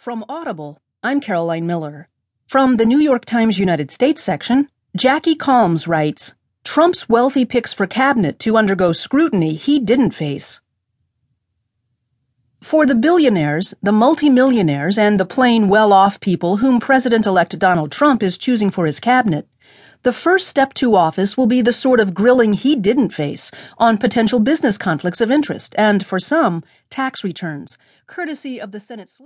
From Audible, I'm Caroline Miller. From the New York Times United States section, Jackie Calmes writes Trump's wealthy picks for cabinet to undergo scrutiny he didn't face. For the billionaires, the multimillionaires, and the plain well off people whom President elect Donald Trump is choosing for his cabinet, the first step to office will be the sort of grilling he didn't face on potential business conflicts of interest and, for some, tax returns, courtesy of the Senate.